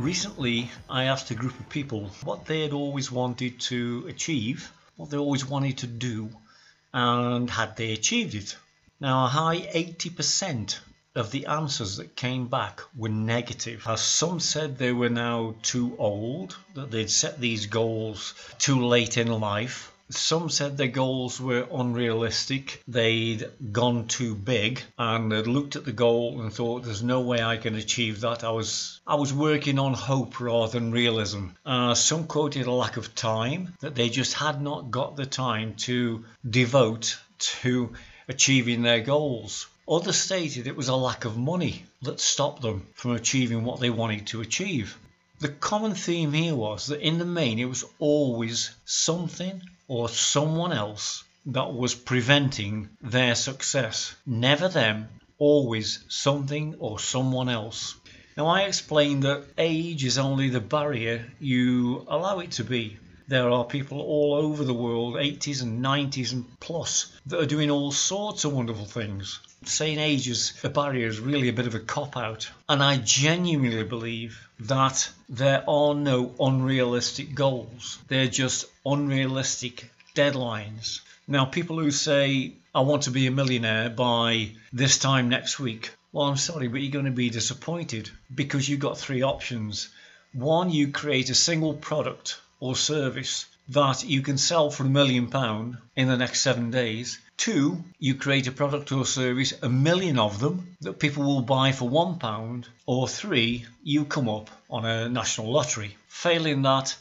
Recently, I asked a group of people what they had always wanted to achieve, what they always wanted to do, and had they achieved it. Now, a high 80% of the answers that came back were negative, as some said they were now too old, that they'd set these goals too late in life, some said their goals were unrealistic. They'd gone too big and they'd looked at the goal and thought, "There's no way I can achieve that." I was I was working on hope rather than realism. Uh, some quoted a lack of time that they just had not got the time to devote to achieving their goals. Others stated it was a lack of money that stopped them from achieving what they wanted to achieve. The common theme here was that in the main it was always something or someone else that was preventing their success. Never them, always something or someone else. Now, I explained that age is only the barrier you allow it to be. There are people all over the world, 80s and 90s and plus, that are doing all sorts of wonderful things. Saying age is a barrier is really a bit of a cop out. And I genuinely believe that there are no unrealistic goals. They're just unrealistic deadlines. Now, people who say, I want to be a millionaire by this time next week, well, I'm sorry, but you're going to be disappointed because you've got three options. One, you create a single product or service that you can sell for a million pound in the next seven days. Two, you create a product or service, a million of them, that people will buy for one pound. Or three, you come up on a national lottery. Failing that,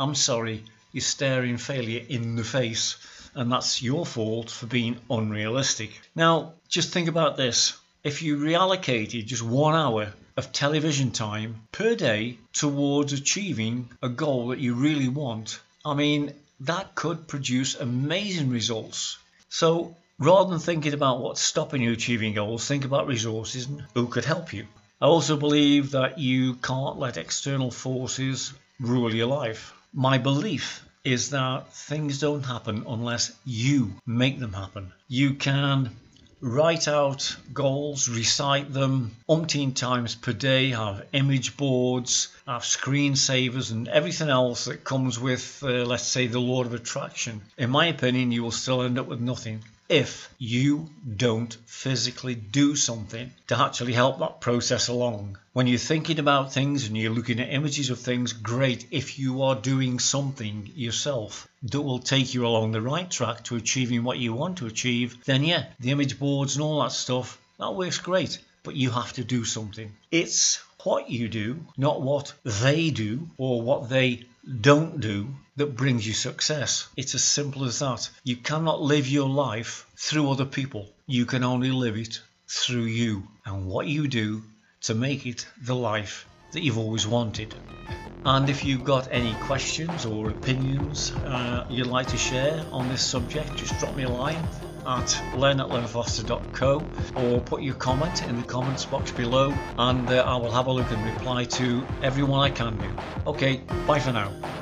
I'm sorry, you're staring failure in the face. And that's your fault for being unrealistic. Now, just think about this. If you reallocated just one hour of television time per day towards achieving a goal that you really want, I mean, that could produce amazing results. So rather than thinking about what's stopping you achieving goals, think about resources and who could help you. I also believe that you can't let external forces rule your life. My belief is that things don't happen unless you make them happen. You can write out goals, recite them umpteen times per day, have image boards, have screensavers, and everything else that comes with, uh, let's say, the law of attraction. In my opinion, you will still end up with nothing if you don't physically do something to actually help that process along. When you're thinking about things and you're looking at images of things, great if you are doing something yourself that will take you along the right track to achieving what you want to achieve, then yeah, the image boards and all that stuff, that works great. But you have to do something. It's what you do, not what they do or what they don't do that brings you success. It's as simple as that. You cannot live your life through other people. You can only live it through you and what you do to make it the life that you've always wanted. And if you've got any questions or opinions uh, you'd like to share on this subject, just drop me a line at len at or put your comment in the comments box below and uh, I will have a look and reply to everyone I can do. Okay, bye for now.